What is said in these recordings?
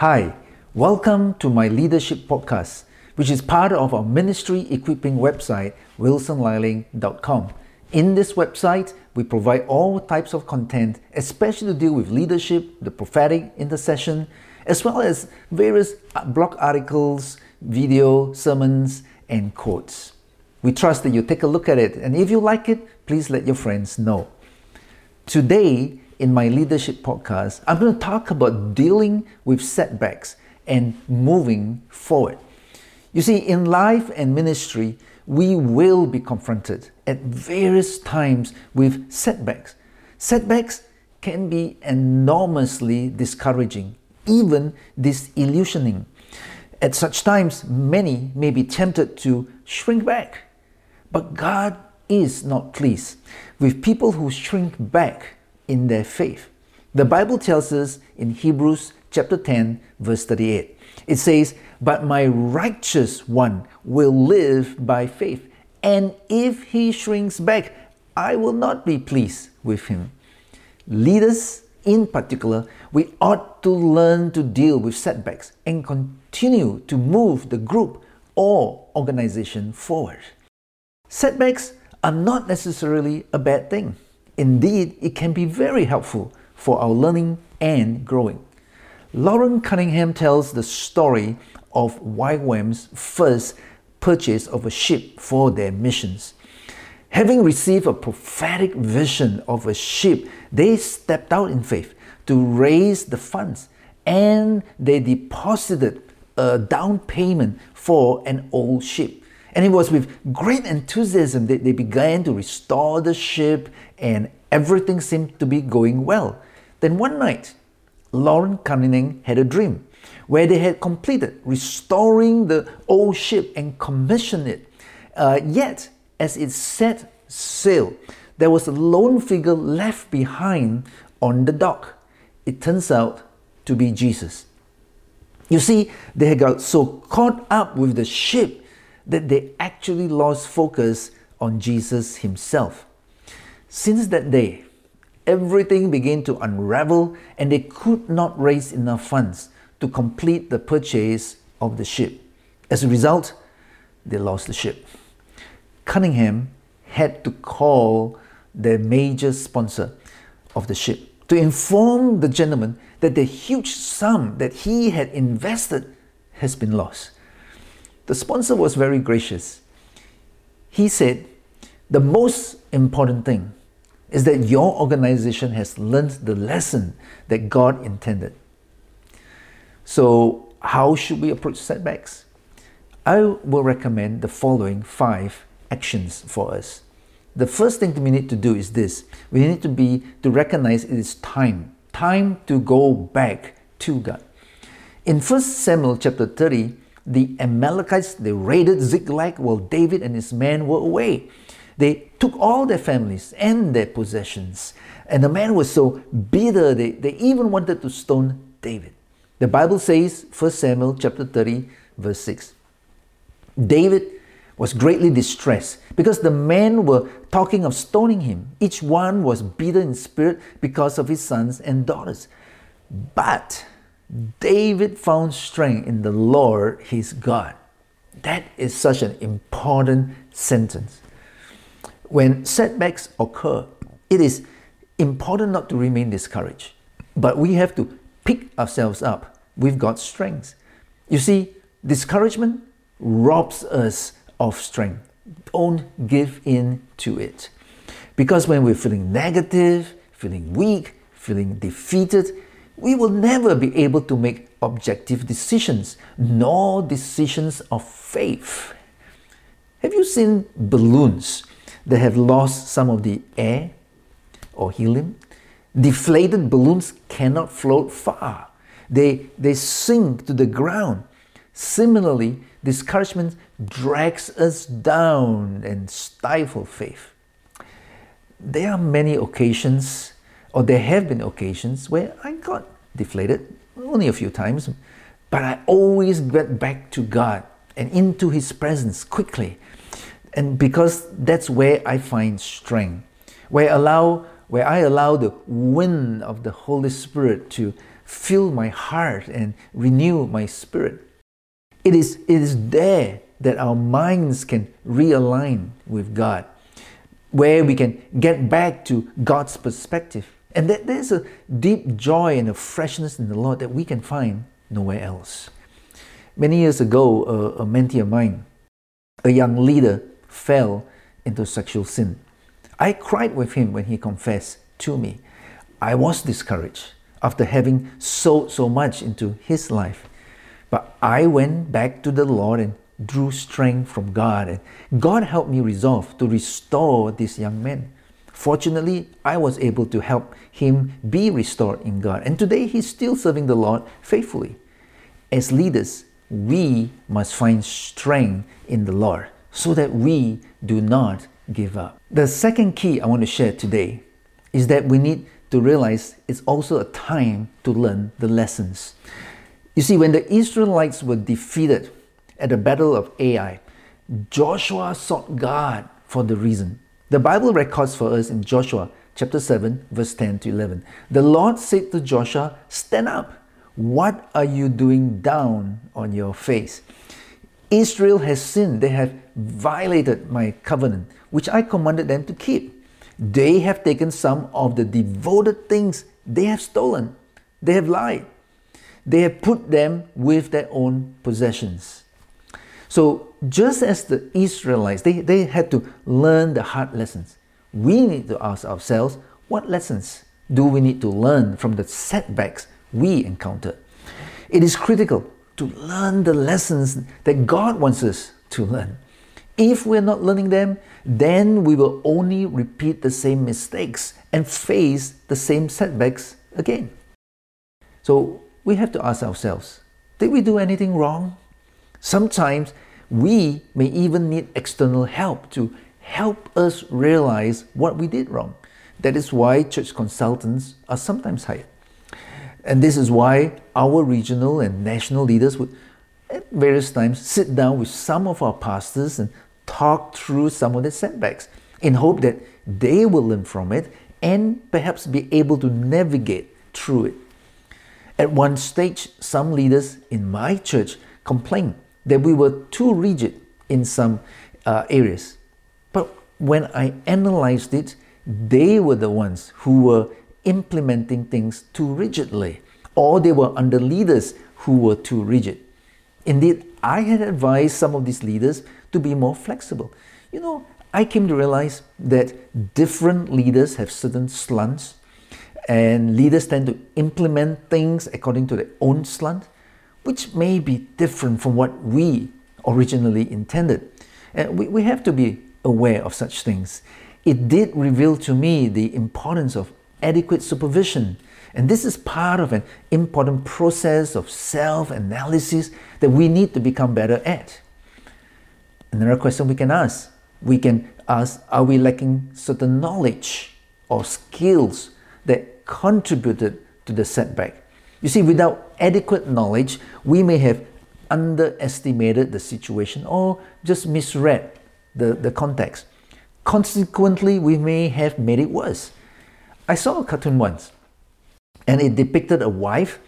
Hi, welcome to my leadership podcast, which is part of our ministry equipping website, wilsonliling.com. In this website, we provide all types of content, especially to deal with leadership, the prophetic intercession, as well as various blog articles, video, sermons, and quotes. We trust that you take a look at it, and if you like it, please let your friends know. Today, in my leadership podcast, I'm going to talk about dealing with setbacks and moving forward. You see, in life and ministry, we will be confronted at various times with setbacks. Setbacks can be enormously discouraging, even disillusioning. At such times, many may be tempted to shrink back. But God is not pleased with people who shrink back in their faith. The Bible tells us in Hebrews chapter 10, verse 38. It says, But my righteous one will live by faith, and if he shrinks back, I will not be pleased with him. Leaders, in particular, we ought to learn to deal with setbacks and continue to move the group or organization forward. Setbacks are not necessarily a bad thing. Indeed, it can be very helpful for our learning and growing. Loren Cunningham tells the story of YWAM's first purchase of a ship for their missions. Having received a prophetic vision of a ship, they stepped out in faith to raise the funds and they deposited a down payment for an old ship. And it was with great enthusiasm that they began to restore the ship, and everything seemed to be going well. Then one night, Loren Cunningham had a dream where they had completed restoring the old ship and commissioned it. Uh, yet, as it set sail, there was a lone figure left behind on the dock. It turns out to be Jesus. You see, they had got so caught up with the ship that they actually lost focus on Jesus himself. Since that day, everything began to unravel and they could not raise enough funds to complete the purchase of the ship. As a result, they lost the ship. Cunningham had to call the major sponsor of the ship to inform the gentleman that the huge sum that he had invested has been lost. The sponsor was very gracious. He said, The most important thing is that your organization has learned the lesson that God intended. So, how should we approach setbacks? I will recommend the following five actions for us. The first thing we need to do is this we need to be to recognize it is time, time to go back to God. In 1 Samuel chapter 30, the Amalekites, they raided Ziklag while David and his men were away. They took all their families and their possessions. And the man was so bitter, they, they even wanted to stone David. The Bible says, 1 Samuel chapter 30, verse 6. David was greatly distressed because the men were talking of stoning him. Each one was bitter in spirit because of his sons and daughters. But David found strength in the Lord his God. That is such an important sentence. When setbacks occur, it is important not to remain discouraged, but we have to pick ourselves up with God's strength. You see, discouragement robs us of strength. Don't give in to it. Because when we're feeling negative, feeling weak, feeling defeated, we will never be able to make objective decisions, nor decisions of faith. Have you seen balloons that have lost some of the air or helium? Deflated balloons cannot float far, they, they sink to the ground. Similarly, discouragement drags us down and stifle faith. There are many occasions or there have been occasions where I got deflated, only a few times, but I always get back to God and into His presence quickly. And because that's where I find strength, where I allow, where I allow the wind of the Holy Spirit to fill my heart and renew my spirit. It is, it is there that our minds can realign with God, where we can get back to God's perspective. And that there's a deep joy and a freshness in the Lord that we can find nowhere else. Many years ago, a, a mentee of mine, a young leader, fell into sexual sin. I cried with him when he confessed to me. I was discouraged after having sowed so much into his life. But I went back to the Lord and drew strength from God. And God helped me resolve to restore this young man. Fortunately, I was able to help him be restored in God. And today he's still serving the Lord faithfully. As leaders, we must find strength in the Lord so that we do not give up. The second key I want to share today is that we need to realize it's also a time to learn the lessons. You see, when the Israelites were defeated at the Battle of Ai, Joshua sought God for the reason. The Bible records for us in Joshua chapter 7, verse 10 to 11. The Lord said to Joshua, Stand up. What are you doing down on your face? Israel has sinned. They have violated my covenant, which I commanded them to keep. They have taken some of the devoted things they have stolen. They have lied. They have put them with their own possessions. So, just as the Israelites, they, they had to learn the hard lessons, we need to ask ourselves what lessons do we need to learn from the setbacks we encounter? It is critical to learn the lessons that God wants us to learn. If we're not learning them, then we will only repeat the same mistakes and face the same setbacks again. So we have to ask ourselves did we do anything wrong? Sometimes we may even need external help to help us realize what we did wrong. That is why church consultants are sometimes hired. And this is why our regional and national leaders would, at various times, sit down with some of our pastors and talk through some of the setbacks in hope that they will learn from it and perhaps be able to navigate through it. At one stage, some leaders in my church complained that we were too rigid in some uh, areas. But when I analyzed it, they were the ones who were implementing things too rigidly, or they were under leaders who were too rigid. Indeed, I had advised some of these leaders to be more flexible. You know, I came to realize that different leaders have certain slants, and leaders tend to implement things according to their own slant, which may be different from what we originally intended. And we, we have to be aware of such things. It did reveal to me the importance of adequate supervision. And this is part of an important process of self analysis that we need to become better at. Another question we can ask we can ask Are we lacking certain knowledge or skills that contributed to the setback? You see, without adequate knowledge, we may have underestimated the situation or just misread the, the context. Consequently, we may have made it worse. I saw a cartoon once, and it depicted a wife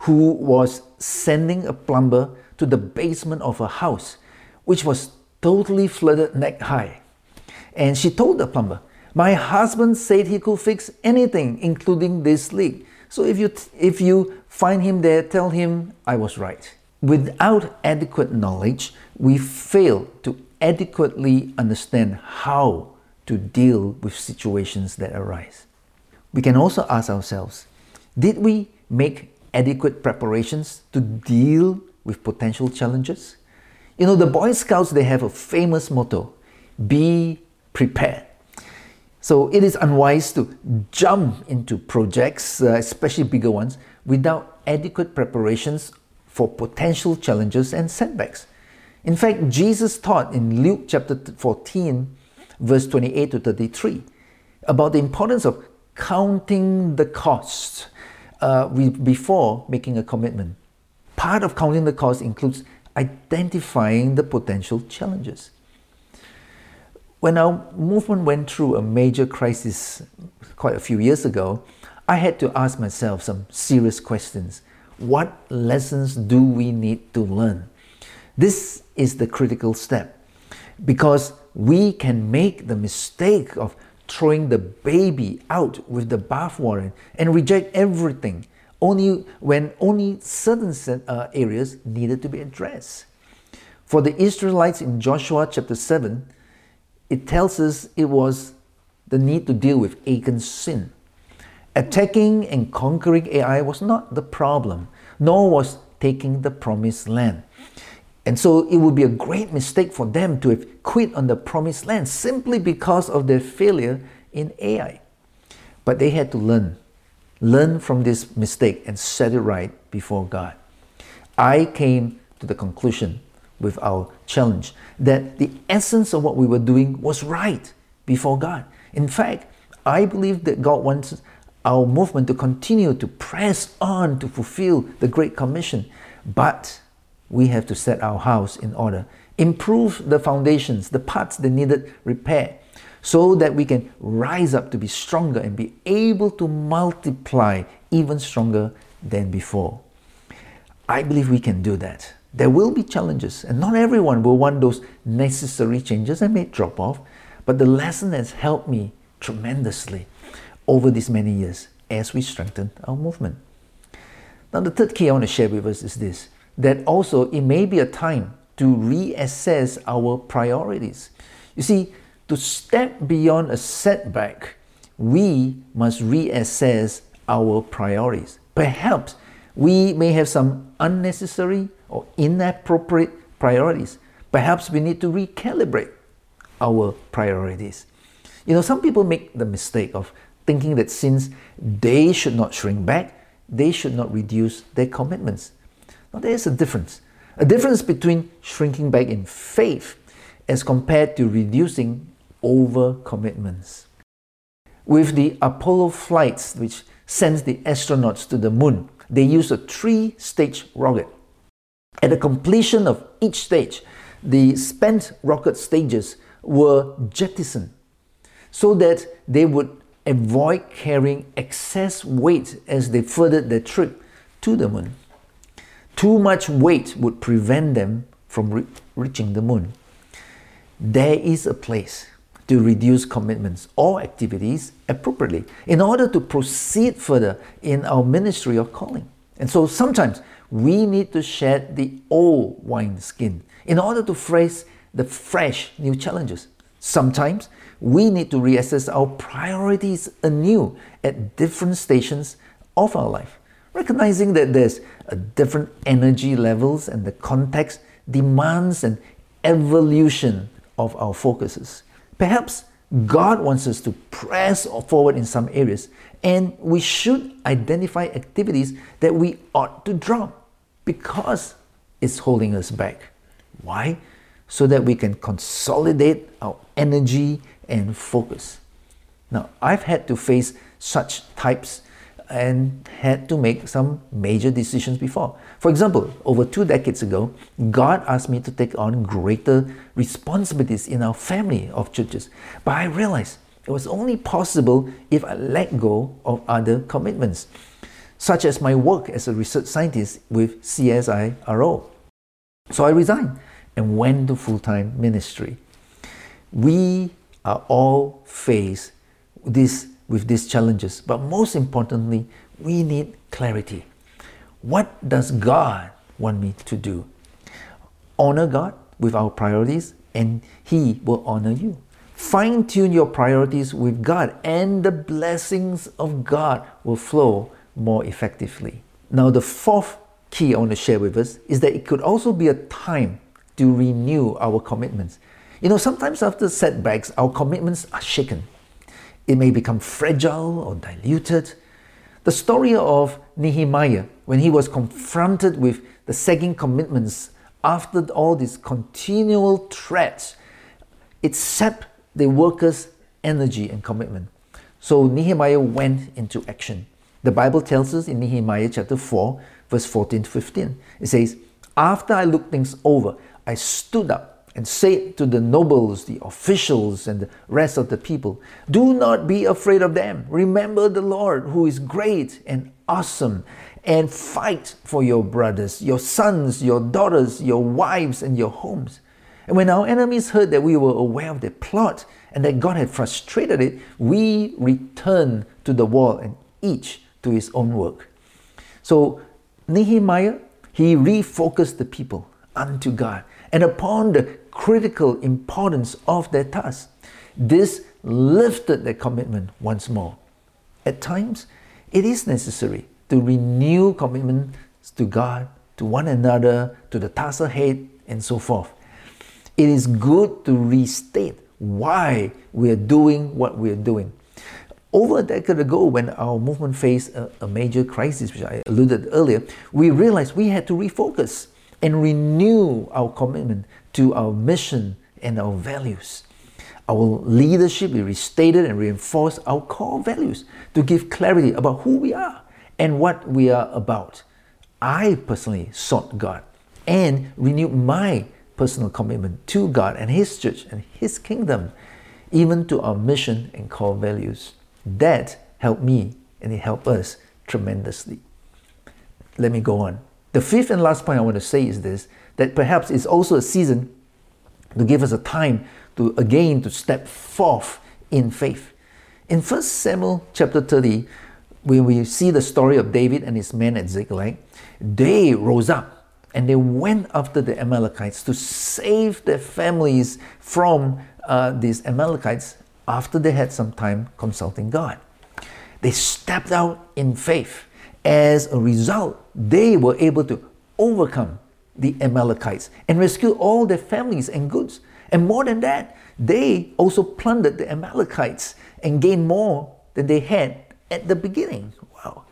who was sending a plumber to the basement of her house, which was totally flooded neck high. And she told the plumber, My husband said he could fix anything, including this leak. So if you, if you find him there, tell him I was right. Without adequate knowledge, we fail to adequately understand how to deal with situations that arise. We can also ask ourselves did we make adequate preparations to deal with potential challenges? You know, the Boy Scouts, they have a famous motto be prepared. So it is unwise to jump into projects, uh, especially bigger ones, without adequate preparations for potential challenges and setbacks. In fact, Jesus taught in Luke chapter 14, verse 28 to 33, about the importance of counting the cost uh, before making a commitment. Part of counting the cost includes identifying the potential challenges. When our movement went through a major crisis quite a few years ago, I had to ask myself some serious questions. What lessons do we need to learn? This is the critical step because we can make the mistake of throwing the baby out with the bathwater and reject everything only when only certain uh, areas needed to be addressed. For the Israelites in Joshua chapter 7, it tells us it was the need to deal with Achan's sin. Attacking and conquering Ai was not the problem, nor was taking the promised land. And so it would be a great mistake for them to have quit on the promised land simply because of their failure in Ai. But they had to learn, learn from this mistake and set it right before God. I came to the conclusion with our challenge that the essence of what we were doing was right before God. In fact, I believe that God wants our movement to continue to press on to fulfill the Great Commission. But we have to set our house in order, improve the foundations, the parts that needed repair, so that we can rise up to be stronger and be able to multiply even stronger than before. I believe we can do that. There will be challenges, and not everyone will want those necessary changes and may drop off. But the lesson has helped me tremendously over these many years as we strengthen our movement. Now, the third key I want to share with us is this that also it may be a time to reassess our priorities. You see, to step beyond a setback, we must reassess our priorities. Perhaps we may have some unnecessary or inappropriate priorities. Perhaps we need to recalibrate our priorities. You know, some people make the mistake of thinking that since they should not shrink back, they should not reduce their commitments. Now, there is a difference. A difference between shrinking back in faith as compared to reducing over commitments. With the Apollo flights, which sends the astronauts to the moon, they use a three stage rocket. At the completion of each stage, the spent rocket stages were jettisoned so that they would avoid carrying excess weight as they furthered their trip to the moon. Too much weight would prevent them from re- reaching the moon. There is a place to reduce commitments or activities appropriately in order to proceed further in our ministry or calling. And so sometimes we need to shed the old wineskin in order to face the fresh new challenges. Sometimes we need to reassess our priorities anew at different stations of our life, recognizing that there's different energy levels and the context demands an evolution of our focuses. Perhaps God wants us to press forward in some areas, and we should identify activities that we ought to drop because it's holding us back. Why? So that we can consolidate our energy and focus. Now, I've had to face such types and had to make some major decisions before. For example, over two decades ago, God asked me to take on greater responsibilities in our family of churches. But I realized it was only possible if I let go of other commitments, such as my work as a research scientist with CSIRO. So I resigned and went to full time ministry. We are all faced this with these challenges. But most importantly, we need clarity. What does God want me to do? Honor God with our priorities, and He will honor you. Fine tune your priorities with God, and the blessings of God will flow more effectively. Now, the fourth key I want to share with us is that it could also be a time to renew our commitments. You know, sometimes after setbacks, our commitments are shaken it may become fragile or diluted. The story of Nehemiah, when he was confronted with the sagging commitments after all these continual threats, it sapped the workers' energy and commitment. So Nehemiah went into action. The Bible tells us in Nehemiah chapter 4, verse 14 to 15, it says, After I looked things over, I stood up and said to the nobles, the officials, and the rest of the people, Do not be afraid of them. Remember the Lord, who is great and awesome, and fight for your brothers, your sons, your daughters, your wives, and your homes. And when our enemies heard that we were aware of their plot and that God had frustrated it, we returned to the wall and each to his own work. So Nehemiah, he refocused the people unto God and upon the critical importance of their task. This lifted their commitment once more. At times, it is necessary to renew commitments to God, to one another, to the task ahead, and so forth. It is good to restate why we are doing what we are doing. Over a decade ago, when our movement faced a, a major crisis, which I alluded earlier, we realized we had to refocus and renew our commitment to our mission and our values. Our leadership is restated and reinforced our core values to give clarity about who we are and what we are about. I personally sought God and renewed my personal commitment to God and His church and His kingdom, even to our mission and core values. That helped me and it helped us tremendously. Let me go on. The fifth and last point I want to say is this that perhaps it's also a season to give us a time to again to step forth in faith. In 1 Samuel chapter 30, when we see the story of David and his men at Ziklag, they rose up and they went after the Amalekites to save their families from uh, these Amalekites after they had some time consulting God. They stepped out in faith. As a result, they were able to overcome the Amalekites and rescue all their families and goods. And more than that, they also plundered the Amalekites and gained more than they had at the beginning. Wow.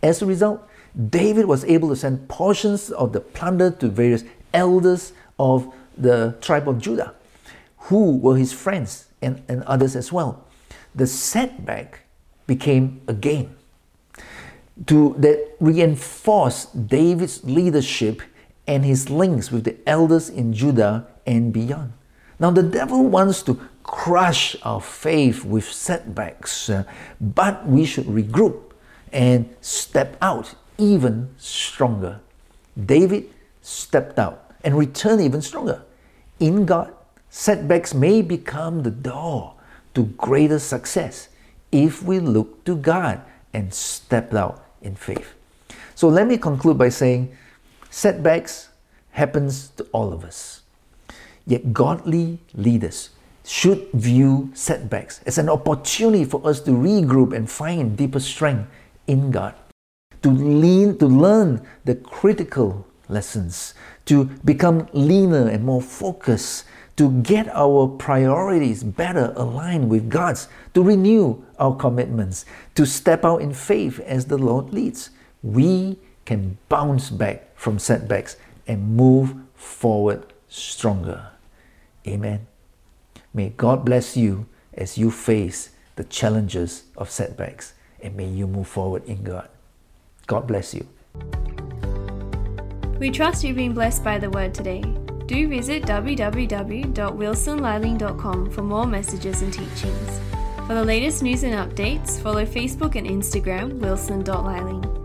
As a result, David was able to send portions of the plunder to various elders of the tribe of Judah, who were his friends and, and others as well. The setback became a gain to that reinforced David's leadership and his links with the elders in Judah and beyond. Now, the devil wants to crush our faith with setbacks, uh, but we should regroup and step out even stronger. David stepped out and returned even stronger. In God, setbacks may become the door to greater success if we look to God and step out in faith. So let me conclude by saying setbacks happens to all of us. Yet godly leaders should view setbacks as an opportunity for us to regroup and find deeper strength in God to lean to learn the critical lessons to become leaner and more focused to get our priorities better aligned with God's, to renew our commitments, to step out in faith as the Lord leads, we can bounce back from setbacks and move forward stronger. Amen. May God bless you as you face the challenges of setbacks and may you move forward in God. God bless you. We trust you've been blessed by the word today. Do visit www.wilsonliling.com for more messages and teachings. For the latest news and updates, follow Facebook and Instagram wilson.liling.